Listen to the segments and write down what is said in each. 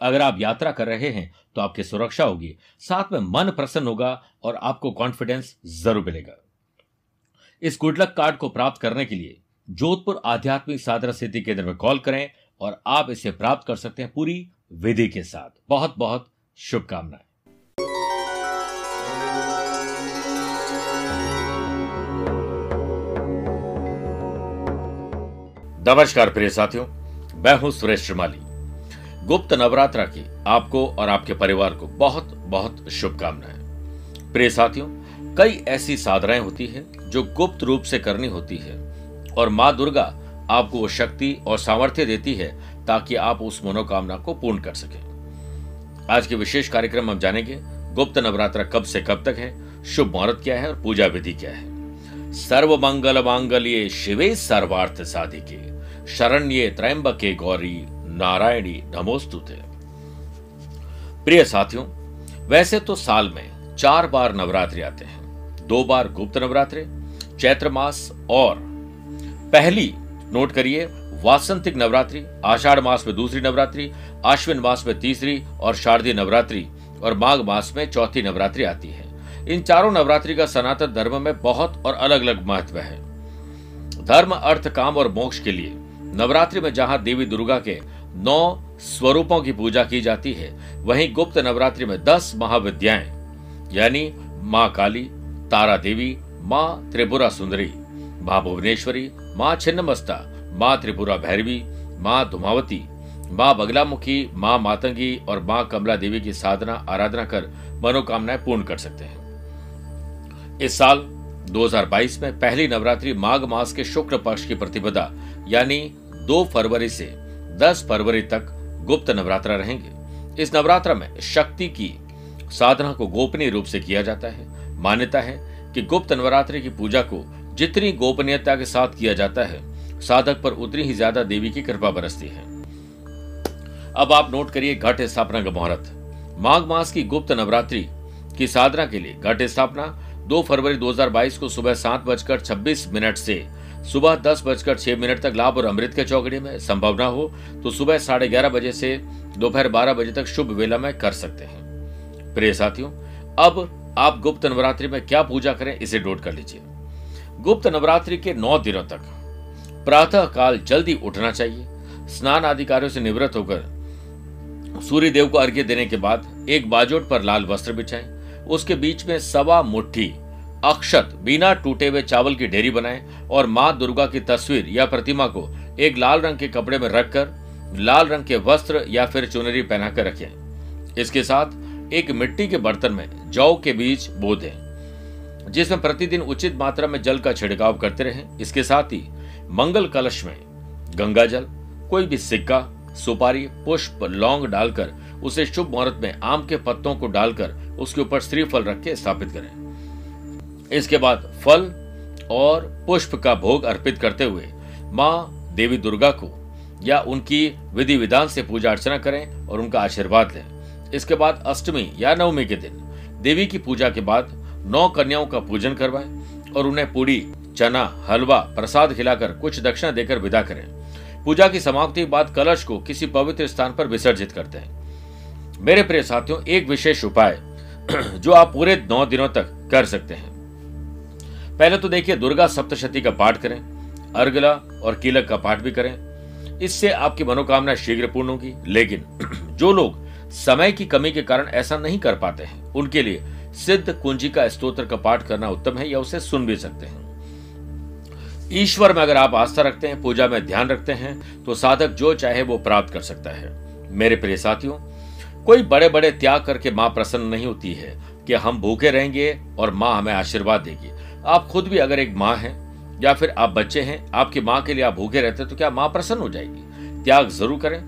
अगर आप यात्रा कर रहे हैं तो आपकी सुरक्षा होगी। साथ में मन प्रसन्न होगा और आपको कॉन्फिडेंस ज़रूर मिलेगा। इस गुडलक कार्ड को प्राप्त करने के लिए जोधपुर आध्यात्मिक साधना सिद्धि केंद्र में कॉल करें और आप इसे प्राप्त कर सकते हैं पूरी विधि के साथ। बहुत बहुत शुभकामनाएँ। नमस्कार प्रिय साथियों, मैं हूँ सुरेश श्रीमाली। गुप्त नवरात्रा की आपको और आपके परिवार को बहुत बहुत शुभकामनाएँ। प्रिय साथियों, कई ऐसी साधनाएँ होती है जो गुप्त रूप से करनी होती है और माँ दुर्गा आपको वो शक्ति और सामर्थ्य देती है ताकि आप उस मनोकामना को पूर्ण कर सके। आज के विशेष कार्यक्रम हम जानेंगे गुप्त नवरात्रा कब से कब तक है, शुभ मुहूर्त क्या है और पूजा विधि क्या है। सर्व मंगल मांगल्ये शिवे सर्वार्थ साधिके, शरण्ये त्रैंबके गौरी नारायणी नमोस्तुते प्रिय साथियों, वैसे तो साल में चार बार नवरात्रि आते हैं। दो बार गुप्त नवरात्रि, चैत्र मास और पहली, नोट करिए, वासंतिक नवरात्रि, आषाढ़ मास में दूसरी नवरात्रि आश्विन मास में तीसरी और शारदीय नवरात्रि और माघ मास में चौथी नवरात्रि आती है। इन चारों नवरात्रि का सनातन धर्म में बहुत और अलग अलग महत्व है। धर्म, अर्थ, काम और मोक्ष के लिए नवरात्रि में जहाँ देवी दुर्गा के नौ स्वरूपों की पूजा की जाती है। वहीं गुप्त नवरात्रि में दस महाविद्याएँ, यानी माँ काली, तारा देवी, माँ त्रिपुरा सुंदरी, माँ भुवनेश्वरी, माँ छिन्नमस्ता, माँ त्रिपुरा भैरवी, माँ धुमावती, माँ बगलामुखी, माँ मातंगी और माँ कमला देवी की साधना, आराधना कर मनोकामनाएँ पूर्ण कर सकते हैं। इस साल 2022 में पहली नवरात्रि माघ मास के शुक्ल पक्ष की प्रतिपदा, यानी 2 फरवरी से 10 फरवरी तक गुप्त नवरात्र रहेंगे। इस नवरात्र में शक्ति की साधना को गोपनीय रूप से किया जाता है। मान्यता है कि गुप्त नवरात्रि की पूजा को जितनी गोपनीयता के साथ किया जाता है, साधक पर उतनी ही ज़्यादा देवी की कृपा बरसती है। अब आप नोट करिए घट स्थापना का मुहूर्त। माघ मास की गुप्त नवरात्रि की साधना के लिए घट स्थापना 2 फरवरी 2022 को सुबह सात बजकर छब्बीस मिनट से सुबह दस बजकर छह मिनट तक लाभ और अमृत के चौकड़ी में संभावना हो तो सुबह साढ़े ग्यारह बजे से दोपहर बारह बजे तक शुभ वेला में कर सकते हैं। प्रिय साथियों, अब आप गुप्त नवरात्रि में क्या पूजा करें इसे नोट कर लीजिए। गुप्त नवरात्रि के नौ दिनों तक प्रातः काल जल्दी उठना चाहिए। स्नान आदि कार्यों से निवृत्त होकर सूर्य देव को अर्घ्य देने के बाद एक बाजोट पर लाल वस्त्र बिछाएँ। उसके बीच में सवा मुट्ठी अक्षत बिना टूटे हुए चावल की ढेरी बनाएँ और माँ दुर्गा की तस्वीर या प्रतिमा को एक लाल रंग के कपड़े में रखकर लाल रंग के वस्त्र या फिर चुनरी पहनाकर रखें। इसके साथ एक मिट्टी के बर्तन में जौ के बीज बो दें, जिसमें प्रतिदिन उचित मात्रा में जल का छिड़काव करते रहें। इसके साथ ही मंगल कलश में गंगा जल, कोई भी सिक्का, सुपारी, पुष्प, लौंग डालकर उसे शुभ मुहूर्त में आम के पत्तों को डालकर उसके ऊपर श्रीफल रख के स्थापित करें। इसके बाद फल और पुष्प का भोग अर्पित करते हुए माँ देवी दुर्गा को या उनकी विधि विधान से पूजा अर्चना करें और उनका आशीर्वाद लें। इसके बाद अष्टमी या नवमी के दिन देवी की पूजा के बाद नौ कन्याओं का पूजन करवाएँ और उन्हें पूरी चना, हलवा, प्रसाद खिलाकर कुछ दक्षिणा देकर विदा करें। पूजा की समाप्ति के बाद कलश को किसी पवित्र स्थान पर विसर्जित करते हैं। मेरे प्रिय साथियों, एक विशेष उपाय जो आप पूरे नौ दिनों तक कर सकते हैं। पहले तो देखिए दुर्गा सप्तशती का पाठ करें अर्गला और कीलक का पाठ भी करें। इससे आपकी मनोकामना शीघ्र पूर्ण होगी। लेकिन जो लोग समय की कमी के कारण ऐसा नहीं कर पाते हैं, उनके लिए सिद्ध कुंजी का स्तोत्र का पाठ करना उत्तम है या उसे सुन भी सकते हैं। ईश्वर में अगर आप आस्था रखते हैं, पूजा में ध्यान रखते हैं तो साधक जो चाहे वो प्राप्त कर सकता है। मेरे प्रिय साथियों, कोई बड़े बड़े त्याग करके माँ प्रसन्न नहीं होती है कि हम भूखे रहेंगे और माँ हमें आशीर्वाद देगी। आप खुद भी अगर एक माँ हैं, या फिर आप बच्चे हैं, आपकी माँ के लिए आप भूखे रहते हैं तो क्या माँ प्रसन्न हो जाएगी? त्याग ज़रूर करें,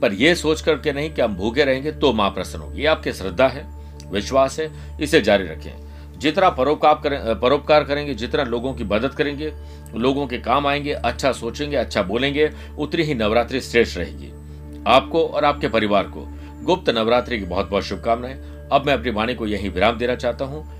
पर यह सोच करके नहीं कि हम भूखे रहेंगे तो माँ प्रसन्न होगी। आपकी श्रद्धा है, विश्वास है, इसे जारी रखें। जितना परोपकार करें, परोपकार करेंगे, जितना लोगों की मदद करेंगे, लोगों के काम आएँगे अच्छा सोचेंगे अच्छा बोलेंगे, उतनी ही नवरात्रि श्रेष्ठ रहेगी। आपको और आपके परिवार को गुप्त नवरात्रि की बहुत बहुत शुभकामनाएँ। अब मैं अपनी वाणी को यही विराम देना चाहता हूँ।